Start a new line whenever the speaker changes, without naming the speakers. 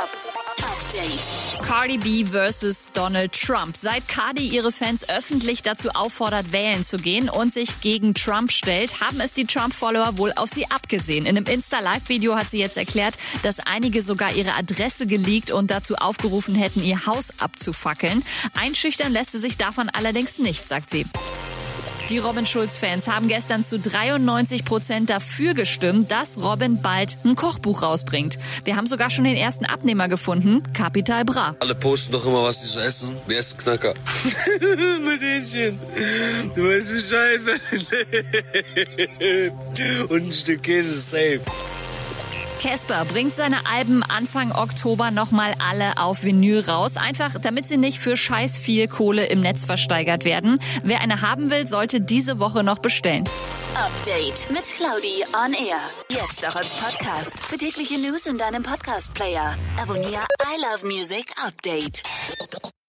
Update.
Cardi B versus Donald Trump. Seit Cardi ihre Fans öffentlich dazu auffordert, wählen zu gehen und sich gegen Trump stellt, haben es die Trump-Follower wohl auf sie abgesehen. In einem Insta-Live-Video hat sie jetzt erklärt, dass einige sogar ihre Adresse geleakt und dazu aufgerufen hätten, ihr Haus abzufackeln. Einschüchtern lässt sie sich davon allerdings nicht, sagt sie. Die Robin Schulz-Fans haben gestern zu 93 Prozent dafür gestimmt, dass Robin bald ein Kochbuch rausbringt. Wir haben sogar schon den ersten Abnehmer gefunden, Capital Bra.
Alle posten doch immer, was sie so essen. Wir essen Knacker. Mit Hähnchen. Du weißt Bescheid. Und ein Stück Käse safe.
Casper bringt seine Alben Anfang Oktober nochmal alle auf Vinyl raus. Einfach, damit sie nicht für scheiß viel Kohle im Netz versteigert werden. Wer eine haben will, sollte diese Woche noch bestellen.
Update mit Claudi on Air. Jetzt auch als Podcast. Für tägliche News in deinem Podcast-Player. Abonniere I Love Music Update.